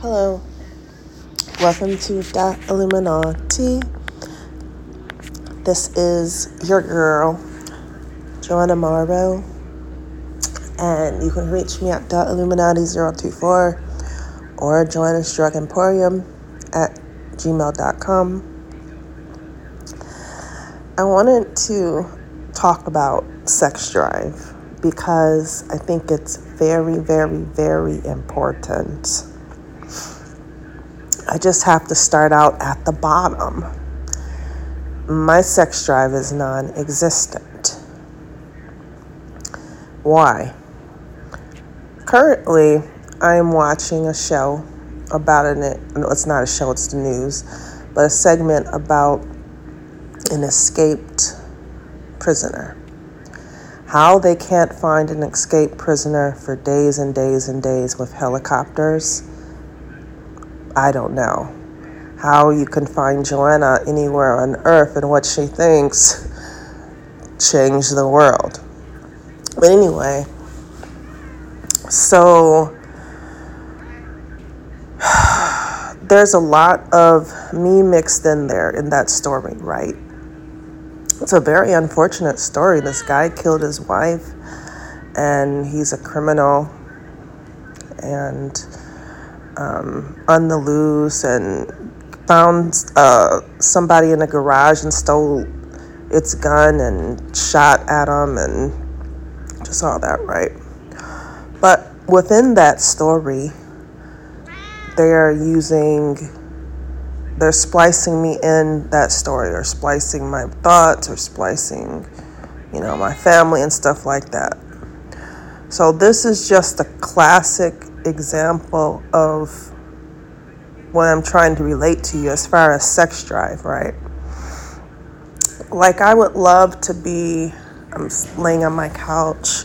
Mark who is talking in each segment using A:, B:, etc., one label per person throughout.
A: Hello, welcome to the Illuminati. This is your girl, Joanna Morrow, and you can reach me at the Illuminati024 or join us Drug Emporium at gmail.com. I wanted to talk about sex drive because I think it's very, very, very important. I just have to start out at the bottom. My sex drive is non existent. Why? Currently, I am watching a show about an, no, it's not a show, it's the news, but a segment about an escaped prisoner. How they can't find an escaped prisoner for days and days and days with helicopters I don't know. How you can find Joanna anywhere on earth and what she thinks changed the world. But anyway, so there's a lot of me mixed in there in that story, right? It's a very unfortunate story. This guy killed his wife and he's a criminal and um, on the loose and found uh, somebody in a garage and stole its gun and shot at him and just all that, right? But within that story, they are using, they're splicing me in that story or splicing my thoughts or splicing, you know, my family and stuff like that. So this is just a classic example of what I'm trying to relate to you as far as sex drive, right? Like, I would love to be, I'm laying on my couch,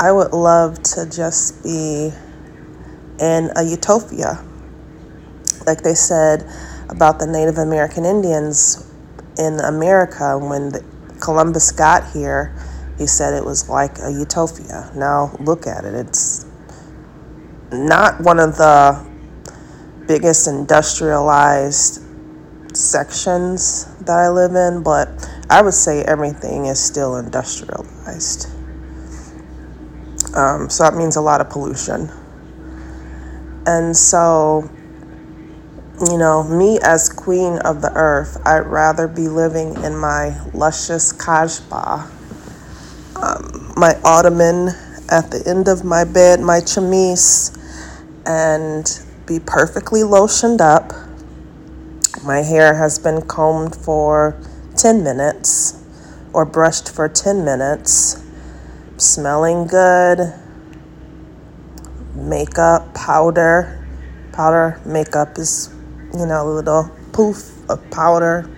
A: I would love to just be in a utopia. Like they said about the Native American Indians in America when Columbus got here, he said it was like a utopia. Now look at it, it's not one of the biggest industrialized sections that I live in, but I would say everything is still industrialized. Um, so that means a lot of pollution. And so, you know, me as queen of the earth, I'd rather be living in my luscious kashba, um, my ottoman at the end of my bed, my chemise, and be perfectly lotioned up. My hair has been combed for 10 minutes or brushed for 10 minutes, smelling good. Makeup, powder. Powder, makeup is, you know, a little poof of powder,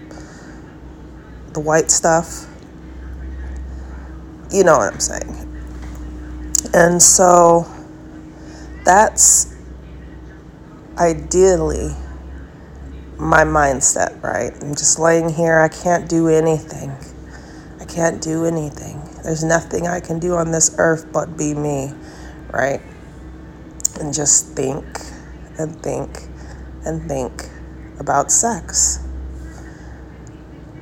A: the white stuff. You know what I'm saying. And so that's ideally my mindset, right? I'm just laying here, I can't do anything. I can't do anything. There's nothing I can do on this earth but be me, right? And just think and think and think about sex.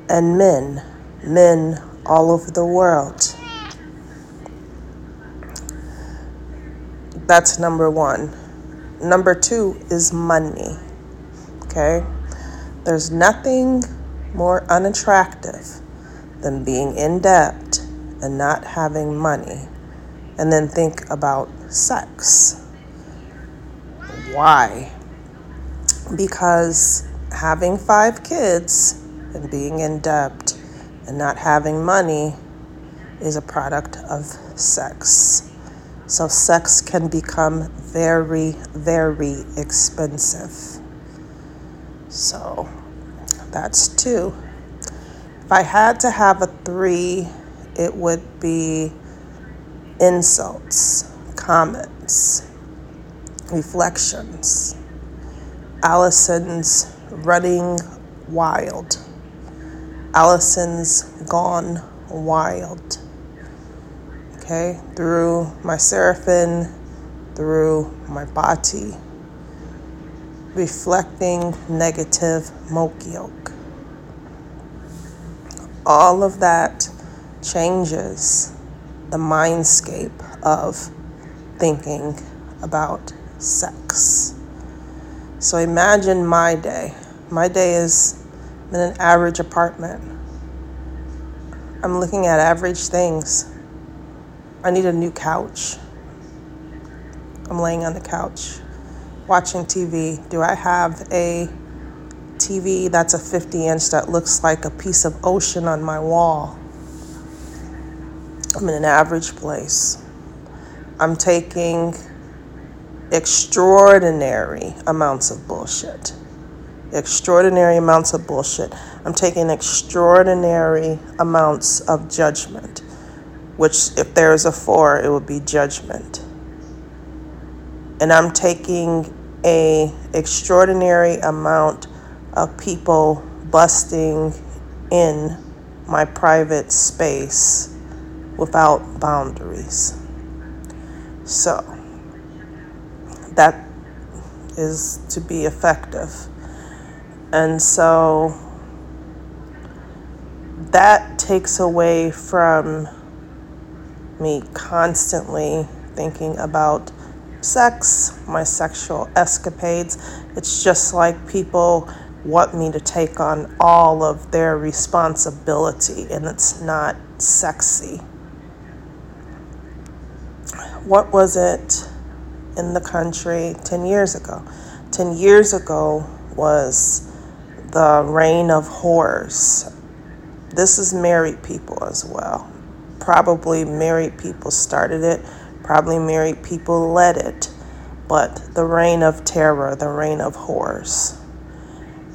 A: And men, men all over the world. That's number one. Number two is money. Okay? There's nothing more unattractive than being in debt and not having money. And then think about sex. Why? Because having five kids and being in debt and not having money is a product of sex. So, sex can become very, very expensive. So, that's two. If I had to have a three, it would be insults, comments, reflections, Allison's running wild, Allison's gone wild okay, through my seraphim, through my body, reflecting negative mokiok. All of that changes the mindscape of thinking about sex. So imagine my day. My day is in an average apartment. I'm looking at average things. I need a new couch. I'm laying on the couch watching TV. Do I have a TV that's a 50 inch that looks like a piece of ocean on my wall? I'm in an average place. I'm taking extraordinary amounts of bullshit. Extraordinary amounts of bullshit. I'm taking extraordinary amounts of judgment, which, if there is a four, it would be judgment. And I'm taking a extraordinary amount of people busting in my private space without boundaries. So, that is to be effective. And so, that takes away from me constantly thinking about sex, my sexual escapades. It's just like people want me to take on all of their responsibility, and it's not sexy. What was it in the country 10 years ago? 10 years ago was the reign of whores. This is married people as well. Probably married people started it Probably married people led it, but the reign of terror, the reign of horrors.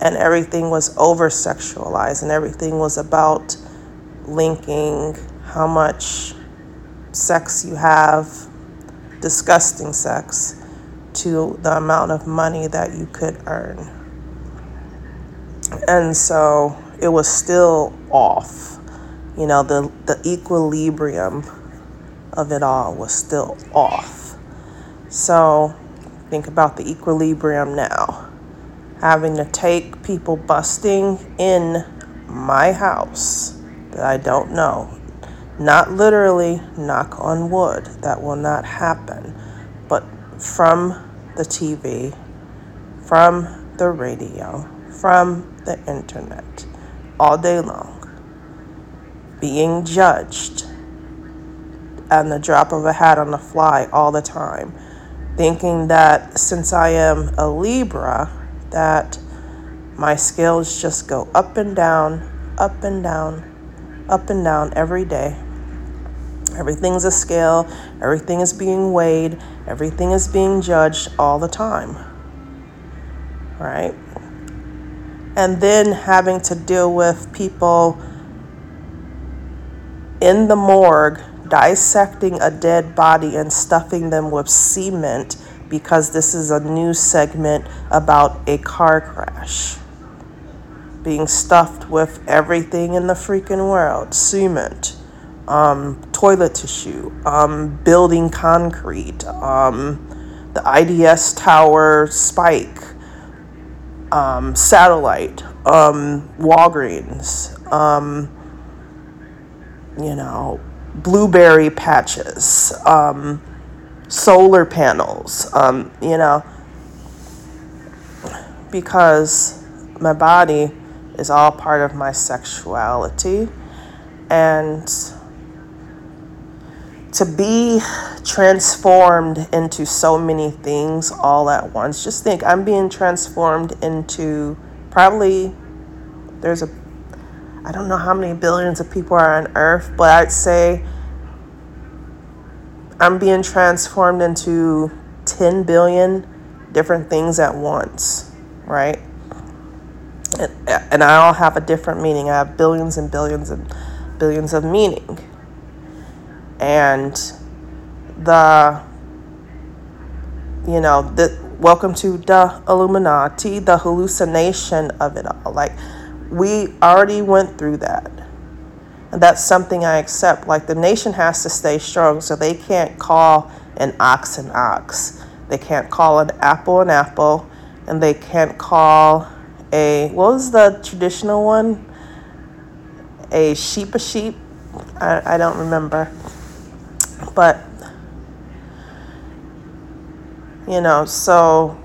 A: And everything was over sexualized, and everything was about linking how much sex you have, disgusting sex, to the amount of money that you could earn. And so it was still off. You know, the, the equilibrium of it all was still off. So think about the equilibrium now. Having to take people busting in my house that I don't know. Not literally knock on wood, that will not happen, but from the TV, from the radio, from the internet, all day long, being judged and the drop of a hat on the fly all the time, thinking that since I am a Libra, that my scales just go up and down, up and down, up and down every day. Everything's a scale, everything is being weighed, everything is being judged all the time. Right? And then having to deal with people in the morgue dissecting a dead body and stuffing them with cement because this is a new segment about a car crash. Being stuffed with everything in the freaking world cement, um, toilet tissue, um, building concrete, um, the IDS tower spike, um, satellite, um, Walgreens, um, you know, blueberry patches, um, solar panels, um, you know, because my body is all part of my sexuality. And to be transformed into so many things all at once, just think I'm being transformed into probably there's a I don't know how many billions of people are on earth, but I'd say I'm being transformed into 10 billion different things at once, right? And, and I all have a different meaning. I have billions and billions and billions of meaning. And the, you know, the welcome to the Illuminati, the hallucination of it all. Like, we already went through that. And that's something I accept. Like the nation has to stay strong, so they can't call an ox an ox. They can't call an apple an apple. and they can't call a what was the traditional one? A sheep a sheep? I, I don't remember. But you know, so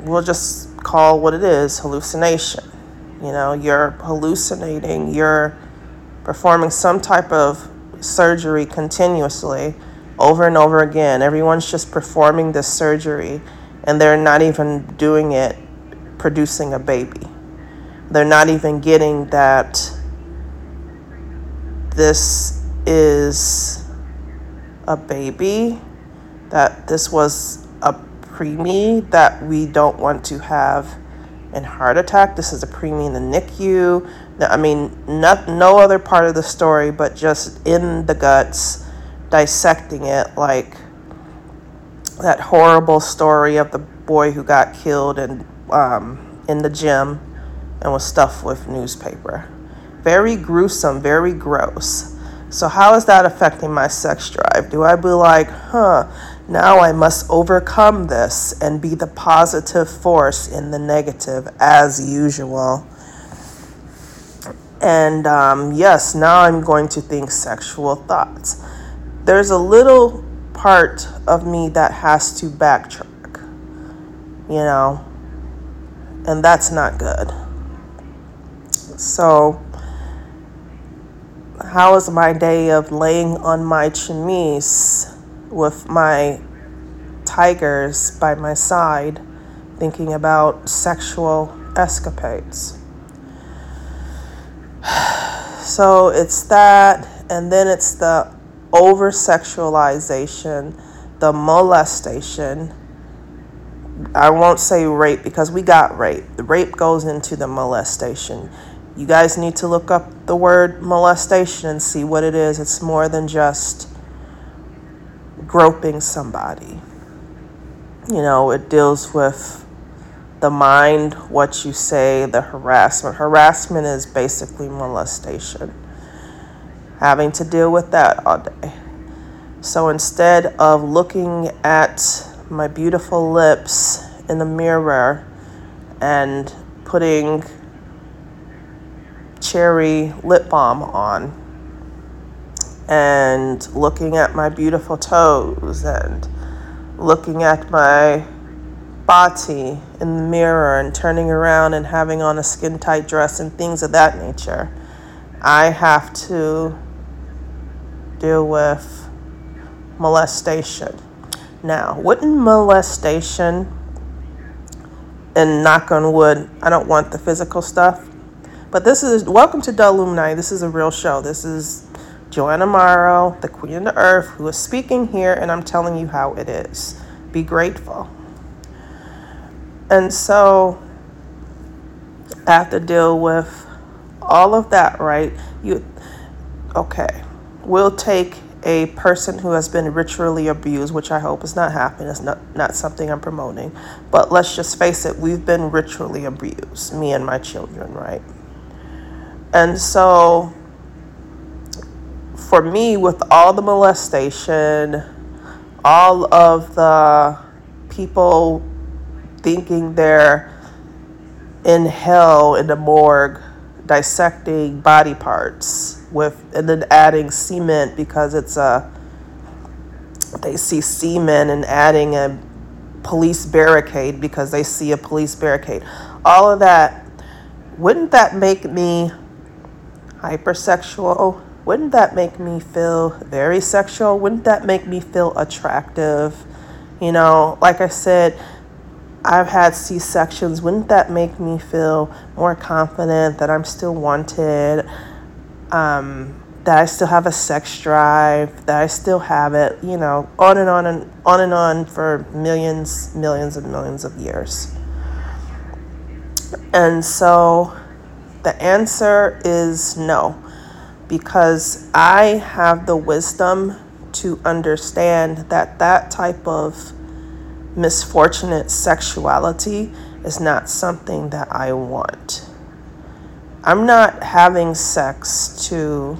A: we'll just call what it is hallucination. You know, you're hallucinating, you're performing some type of surgery continuously over and over again. Everyone's just performing this surgery and they're not even doing it producing a baby. They're not even getting that this is a baby, that this was a preemie that we don't want to have in heart attack. This is a preemie in the NICU. I mean, not, no other part of the story, but just in the guts, dissecting it like that horrible story of the boy who got killed in, um, in the gym and was stuffed with newspaper. Very gruesome, very gross. So, how is that affecting my sex drive? Do I be like, huh, now I must overcome this and be the positive force in the negative as usual? And um, yes, now I'm going to think sexual thoughts. There's a little part of me that has to backtrack, you know, and that's not good. So, how was my day of laying on my chemise with my tigers by my side, thinking about sexual escapades? So it's that, and then it's the over sexualization, the molestation. I won't say rape because we got rape. The rape goes into the molestation. You guys need to look up the word molestation and see what it is. It's more than just groping somebody. You know, it deals with the mind, what you say, the harassment. Harassment is basically molestation having to deal with that all day. So instead of looking at my beautiful lips in the mirror and putting cherry lip balm on and looking at my beautiful toes and looking at my body in the mirror and turning around and having on a skin tight dress and things of that nature, I have to deal with molestation. Now, wouldn't molestation, and knock on wood, I don't want the physical stuff, but this is welcome to Illuminati. This is a real show. This is Joanna Morrow, the Queen of the Earth, who is speaking here, and I'm telling you how it is. Be grateful. And so, I have to deal with all of that, right? You, okay We'll take a person who has been ritually abused, which I hope is not happening. It's not, not something I'm promoting. But let's just face it, we've been ritually abused, me and my children, right? And so, for me, with all the molestation, all of the people thinking they're in hell in the morgue dissecting body parts with and then adding cement because it's a they see semen and adding a police barricade because they see a police barricade. All of that wouldn't that make me hypersexual? Wouldn't that make me feel very sexual? Wouldn't that make me feel attractive? You know, like I said, I've had C sections. Wouldn't that make me feel more confident that I'm still wanted? Um, that I still have a sex drive, that I still have it, you know, on and on and on and on for millions, millions and millions of years. And so the answer is no, because I have the wisdom to understand that that type of misfortunate sexuality is not something that I want. I'm not having sex to,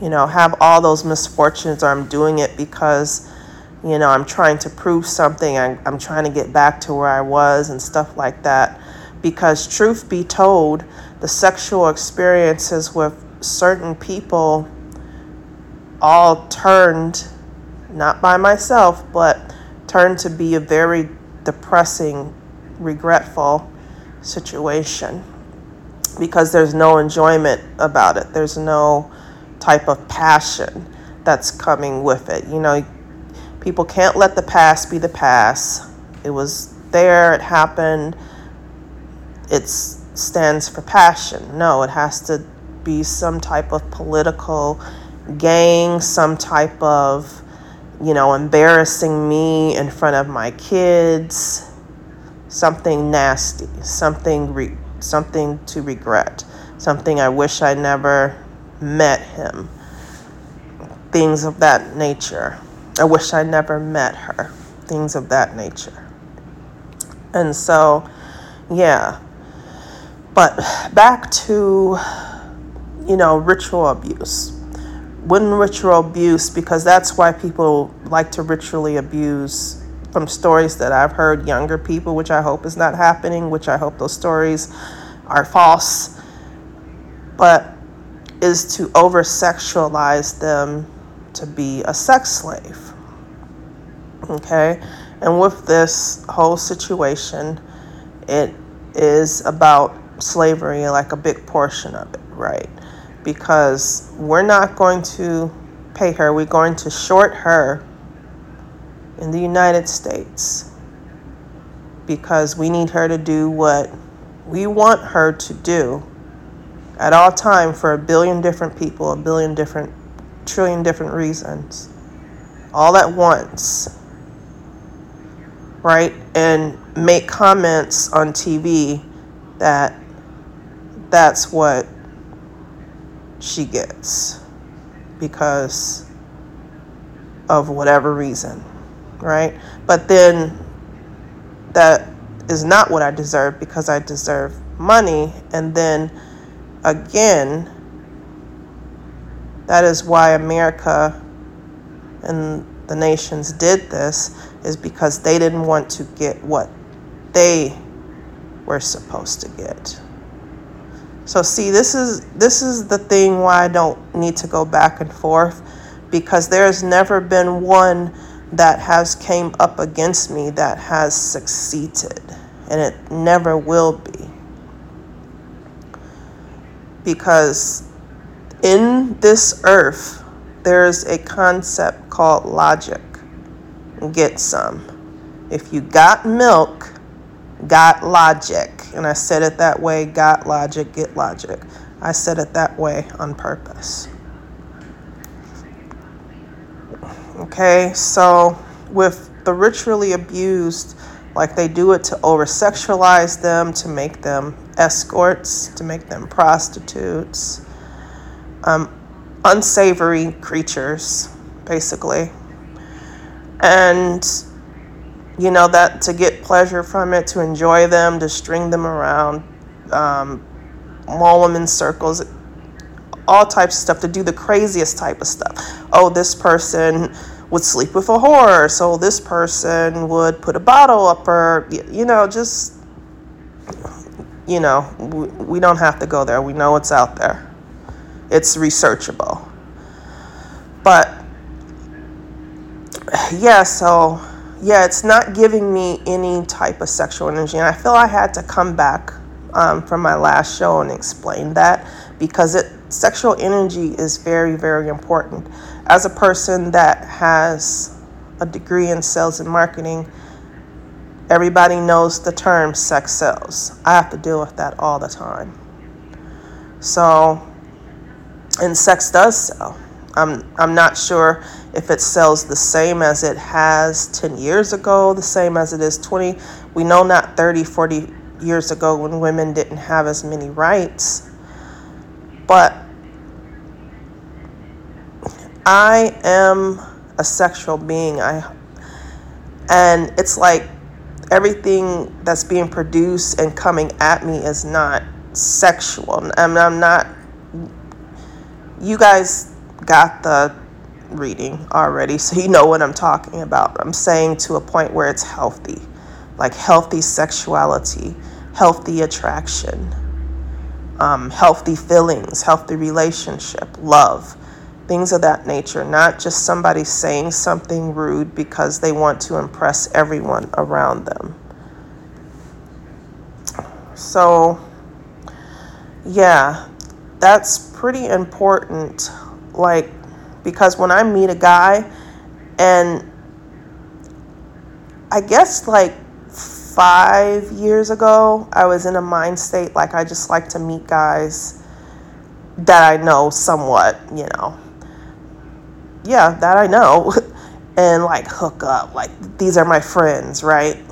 A: you know, have all those misfortunes, or I'm doing it because you know, I'm trying to prove something, I'm, I'm trying to get back to where I was and stuff like that. Because, truth be told, the sexual experiences with certain people all turned, not by myself, but turned to be a very depressing, regretful situation because there's no enjoyment about it. There's no type of passion that's coming with it. You know, people can't let the past be the past. It was there, it happened. It stands for passion. No, it has to be some type of political gain, some type of, you know, embarrassing me in front of my kids, something nasty, something re- something to regret, something I wish I never met him. Things of that nature. I wish I never met her. Things of that nature. And so, yeah. But back to, you know, ritual abuse. When ritual abuse, because that's why people like to ritually abuse from stories that I've heard younger people, which I hope is not happening, which I hope those stories are false, but is to over sexualize them to be a sex slave. Okay? And with this whole situation, it is about slavery, like a big portion of it, right? Because we're not going to pay her, we're going to short her in the United States because we need her to do what we want her to do at all time for a billion different people, a billion different, trillion different reasons, all at once, right? And make comments on TV that that's what she gets because of whatever reason, right? But then that is not what I deserve because I deserve money. And then again, that is why America and the nations did this, is because they didn't want to get what they were supposed to get. So see, this is this is the thing why I don't need to go back and forth because there's never been one that has came up against me that has succeeded and it never will be. Because in this earth there's a concept called logic. Get some. If you got milk got logic and i said it that way got logic get logic i said it that way on purpose Okay, so with the ritually abused, like they do it to over sexualize them, to make them escorts, to make them prostitutes, um, unsavory creatures, basically. And, you know, that to get pleasure from it, to enjoy them, to string them around, um, maul them in circles, all types of stuff, to do the craziest type of stuff. Oh, this person would sleep with a horse, so this person would put a bottle up her, you know, just, you know, we, we don't have to go there. We know it's out there, it's researchable. But yeah, so yeah, it's not giving me any type of sexual energy. And I feel I had to come back um, from my last show and explain that because it sexual energy is very, very important. As a person that has a degree in sales and marketing, everybody knows the term sex sells. I have to deal with that all the time. So, and sex does sell. I'm, I'm not sure if it sells the same as it has 10 years ago, the same as it is 20. We know not 30, 40 years ago when women didn't have as many rights but I am a sexual being. I and it's like everything that's being produced and coming at me is not sexual. I mean, I'm not. You guys got the reading already, so you know what I'm talking about. I'm saying to a point where it's healthy, like healthy sexuality, healthy attraction, um, healthy feelings, healthy relationship, love, things of that nature. Not just somebody saying something rude because they want to impress everyone around them. So, yeah, that's pretty important. Like, because when I meet a guy, and I guess like five years ago, I was in a mind state like I just like to meet guys that I know somewhat, you know. Yeah, that I know. and like hook up. Like, these are my friends, right?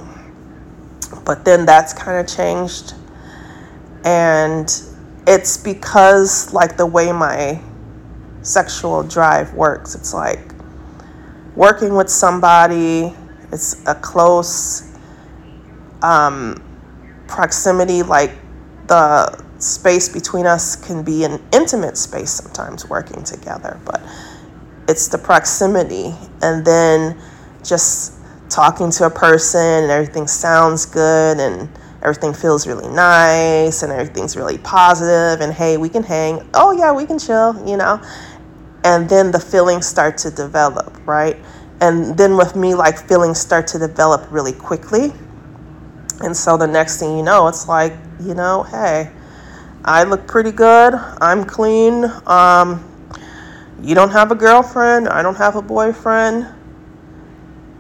A: But then that's kind of changed. And it's because, like, the way my sexual drive works, it's like working with somebody, it's a close um, proximity, like, the space between us can be an intimate space sometimes working together, but it's the proximity. And then just talking to a person and everything sounds good and everything feels really nice and everything's really positive and hey we can hang. Oh yeah we can chill you know and then the feelings start to develop right? And then with me like feelings start to develop really quickly. And so the next thing you know it's like you know hey i look pretty good. I'm clean. Um, you don't have a girlfriend. I don't have a boyfriend.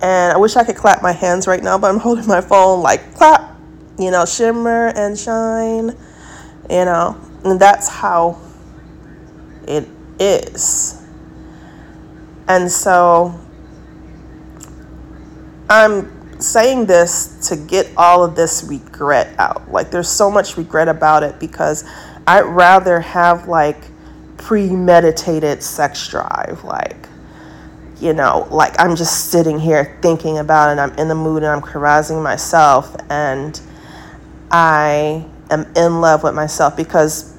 A: And I wish I could clap my hands right now, but I'm holding my phone like clap, you know, shimmer and shine, you know, and that's how it is. And so I'm saying this to get all of this regret out. Like, there's so much regret about it because I'd rather have like premeditated sex drive. Like, you know, like I'm just sitting here thinking about it, I'm in the mood and I'm carousing myself and I am in love with myself because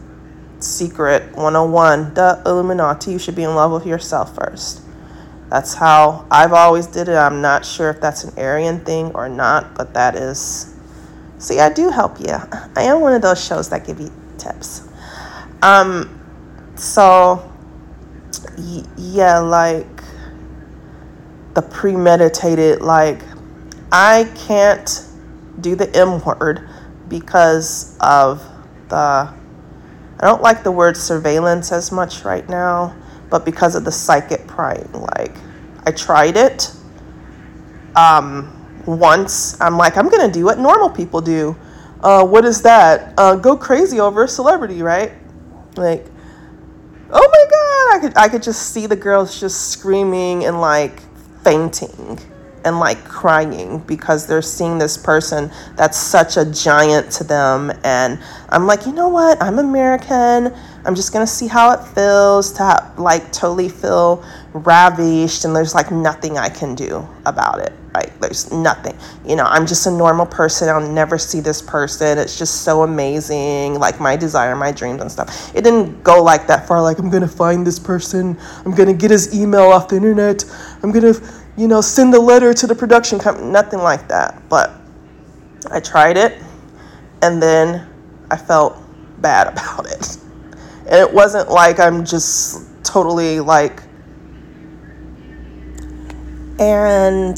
A: secret 101, the Illuminati, you should be in love with yourself first. That's how I've always did it. I'm not sure if that's an Aryan thing or not, but that is. See, I do help you. I am one of those shows that give you tips. Um, so yeah, like the premeditated, like, I can't do the M word because of the, I don't like the word surveillance as much right now, but because of the psychic prying. Like, I tried it um, once. I'm like, I'm to do what normal people do. Uh, what is that? Uh, go crazy over a celebrity, right? Like, oh my god, I could I could just see the girls just screaming and like fainting and like crying because they're seeing this person that's such a giant to them. And I'm like, you know what? I'm American. I'm just gonna see how it feels to have, like totally feel ravished, and there's like nothing I can do about it. Right? There's nothing. You know, I'm just a normal person. I'll never see this person. It's just so amazing. Like my desire, my dreams, and stuff. It didn't go like that far. Like I'm gonna find this person. I'm gonna get his email off the internet. I'm gonna you know, send a letter to the production company, nothing like that. But I tried it and then I felt bad about it. And it wasn't like I'm just totally like, and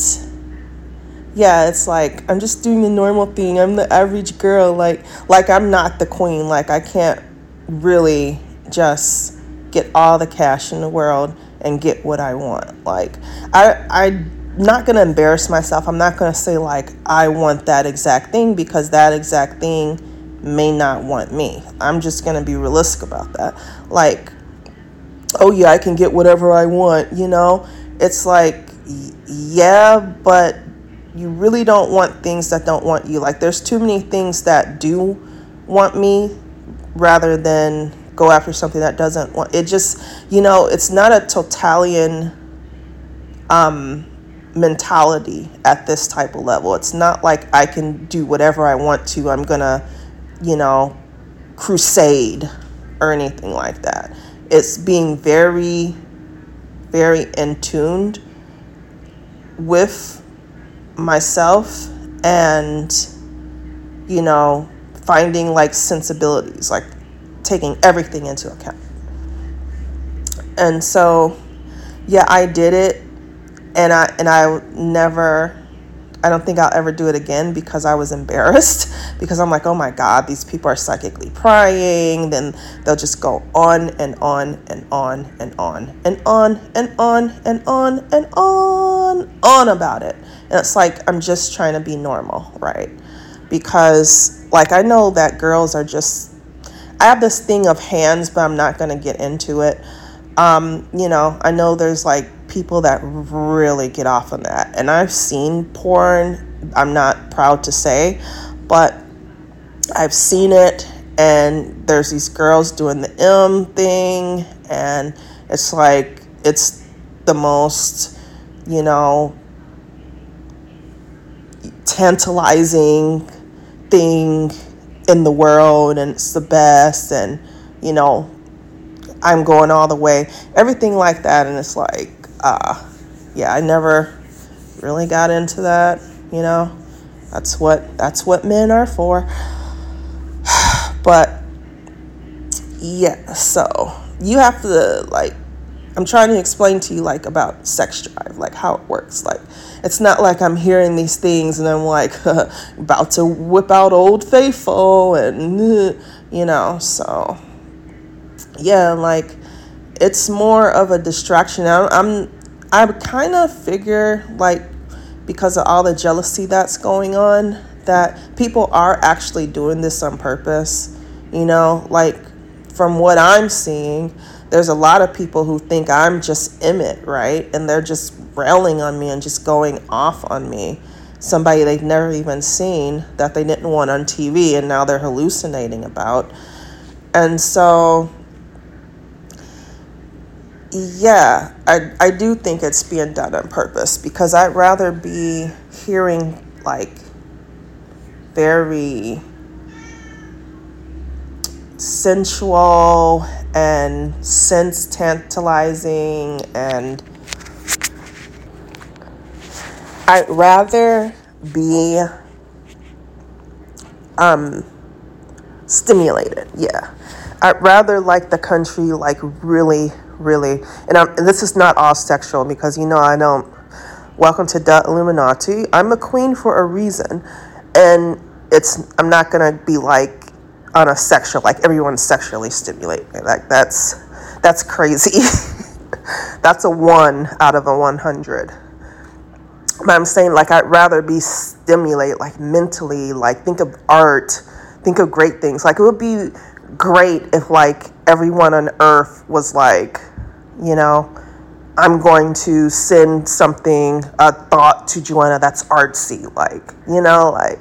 A: yeah, it's like I'm just doing the normal thing. I'm the average girl, like like I'm not the queen. Like I can't really just get all the cash in the world and get what I want. Like I I'm not gonna embarrass myself. I'm not gonna say like I want that exact thing because that exact thing may not want me. I'm just gonna be realistic about that. Like, oh yeah, I can get whatever I want, you know? It's like yeah, but you really don't want things that don't want you. Like there's too many things that do want me rather than go after something that doesn't want it just you know it's not a totalitarian um, mentality at this type of level. It's not like i can do whatever i want to i'm gonna you know crusade or anything like that. It's being very very in tuned with myself and you know finding like sensibilities. Like taking everything into account and so yeah i did it and i and i never I don't think I'll ever do it again because I was embarrassed. Because I'm like, oh my God, these people are psychically prying. Then they'll just go on and on and on and on and on and on and on and on, on about it. And it's like, I'm just trying to be normal, right? Because, like, I know that girls are just, I have this thing of hands, but I'm not going to get into it. Um, you know, I know there's like people that really get off on that. And I've seen porn, I'm not proud to say, but I've seen it and there's these girls doing the M thing and it's like it's the most, you know, tantalizing thing in the world and it's the best and you know I'm going all the way everything like that and it's like uh, yeah, I never really got into that. You know, that's what that's what men are for. but yeah, so you have to like. I'm trying to explain to you like about sex drive, like how it works. Like it's not like I'm hearing these things and I'm like about to whip out Old Faithful and you know. So yeah, like it's more of a distraction. I'm, I kind of figure like because of all the jealousy that's going on that people are actually doing this on purpose. You know, like from what I'm seeing, there's a lot of people who think I'm just Emmett, right? And they're just railing on me and just going off on me. Somebody they've never even seen that they didn't want on TV and now they're hallucinating about. And so yeah, I, I do think it's being done on purpose because I'd rather be hearing like very sensual and sense tantalizing and I'd rather be um stimulated, yeah. I'd rather like the country like really really, and, I'm, and this is not all sexual because you know I don't. Welcome to the Illuminati. I'm a queen for a reason, and it's I'm not gonna be like on a sexual like everyone's sexually stimulated. Like that's that's crazy. that's a one out of a 100. But I'm saying like I'd rather be stimulated like mentally, like think of art, think of great things. Like it would be great if like everyone on earth was like, you know, I'm going to send something, a thought to Joanna that's artsy, like, you know, like,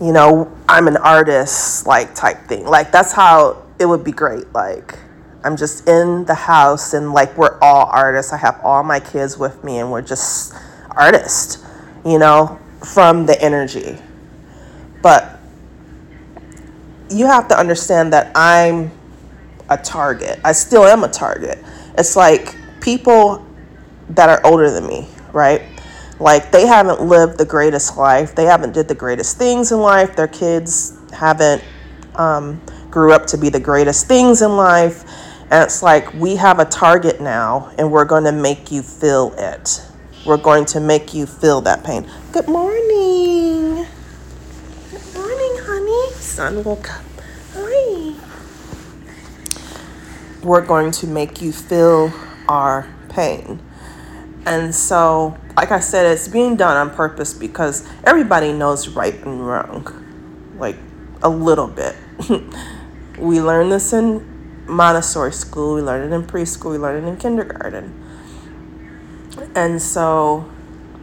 A: you know, I'm an artist, like, type thing. Like, that's how it would be great. Like, I'm just in the house and, like, we're all artists. I have all my kids with me and we're just artists, you know, from the energy. But you have to understand that I'm a target. I still am a target. It's like people that are older than me, right? Like they haven't lived the greatest life. They haven't did the greatest things in life. Their kids haven't um, grew up to be the greatest things in life. It's like we have a target now, and we're going to make you feel it. We're going to make you feel that pain. Good morning. Good morning, honey. Sun woke up. Hi we're going to make you feel our pain. And so, like I said, it's being done on purpose because everybody knows right and wrong, like a little bit. we learn this in Montessori school, we learn it in preschool, we learn it in kindergarten. And so,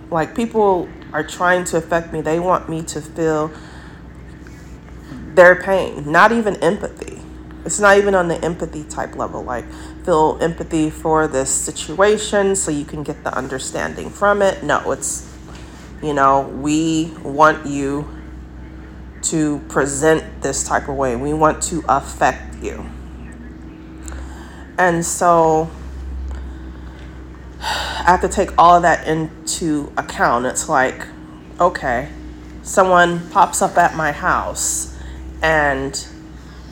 A: like, people are trying to affect me, they want me to feel their pain, not even empathy. It's not even on the empathy type level like feel empathy for this situation so you can get the understanding from it. No it's you know we want you to present this type of way. We want to affect you And so I have to take all of that into account. It's like, okay, someone pops up at my house and,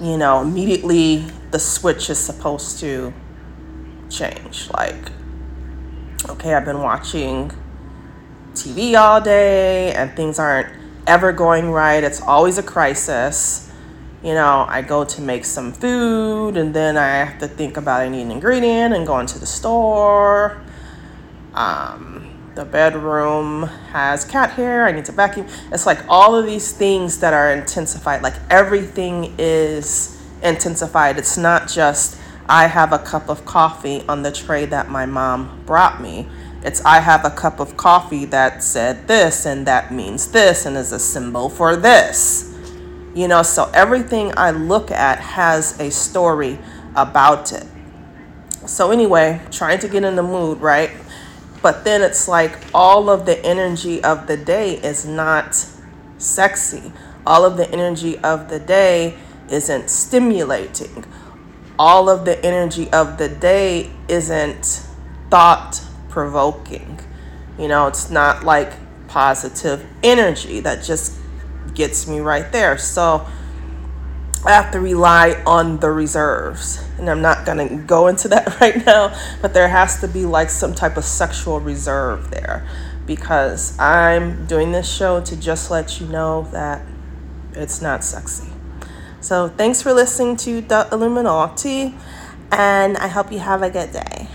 A: you know, immediately the switch is supposed to change. Like, okay, I've been watching TV all day and things aren't ever going right. It's always a crisis. You know, I go to make some food and then I have to think about I need an ingredient and go into the store. Um, the bedroom has cat hair. I need to vacuum. It's like all of these things that are intensified. Like everything is intensified. It's not just I have a cup of coffee on the tray that my mom brought me. It's I have a cup of coffee that said this and that means this and is a symbol for this. You know, so everything I look at has a story about it. So, anyway, trying to get in the mood, right? But then it's like all of the energy of the day is not sexy. All of the energy of the day isn't stimulating. All of the energy of the day isn't thought provoking. You know, it's not like positive energy that just gets me right there. So I have to rely on the reserves. And I'm not going to go into that right now, but there has to be like some type of sexual reserve there because I'm doing this show to just let you know that it's not sexy. So thanks for listening to The Illuminati, and I hope you have a good day.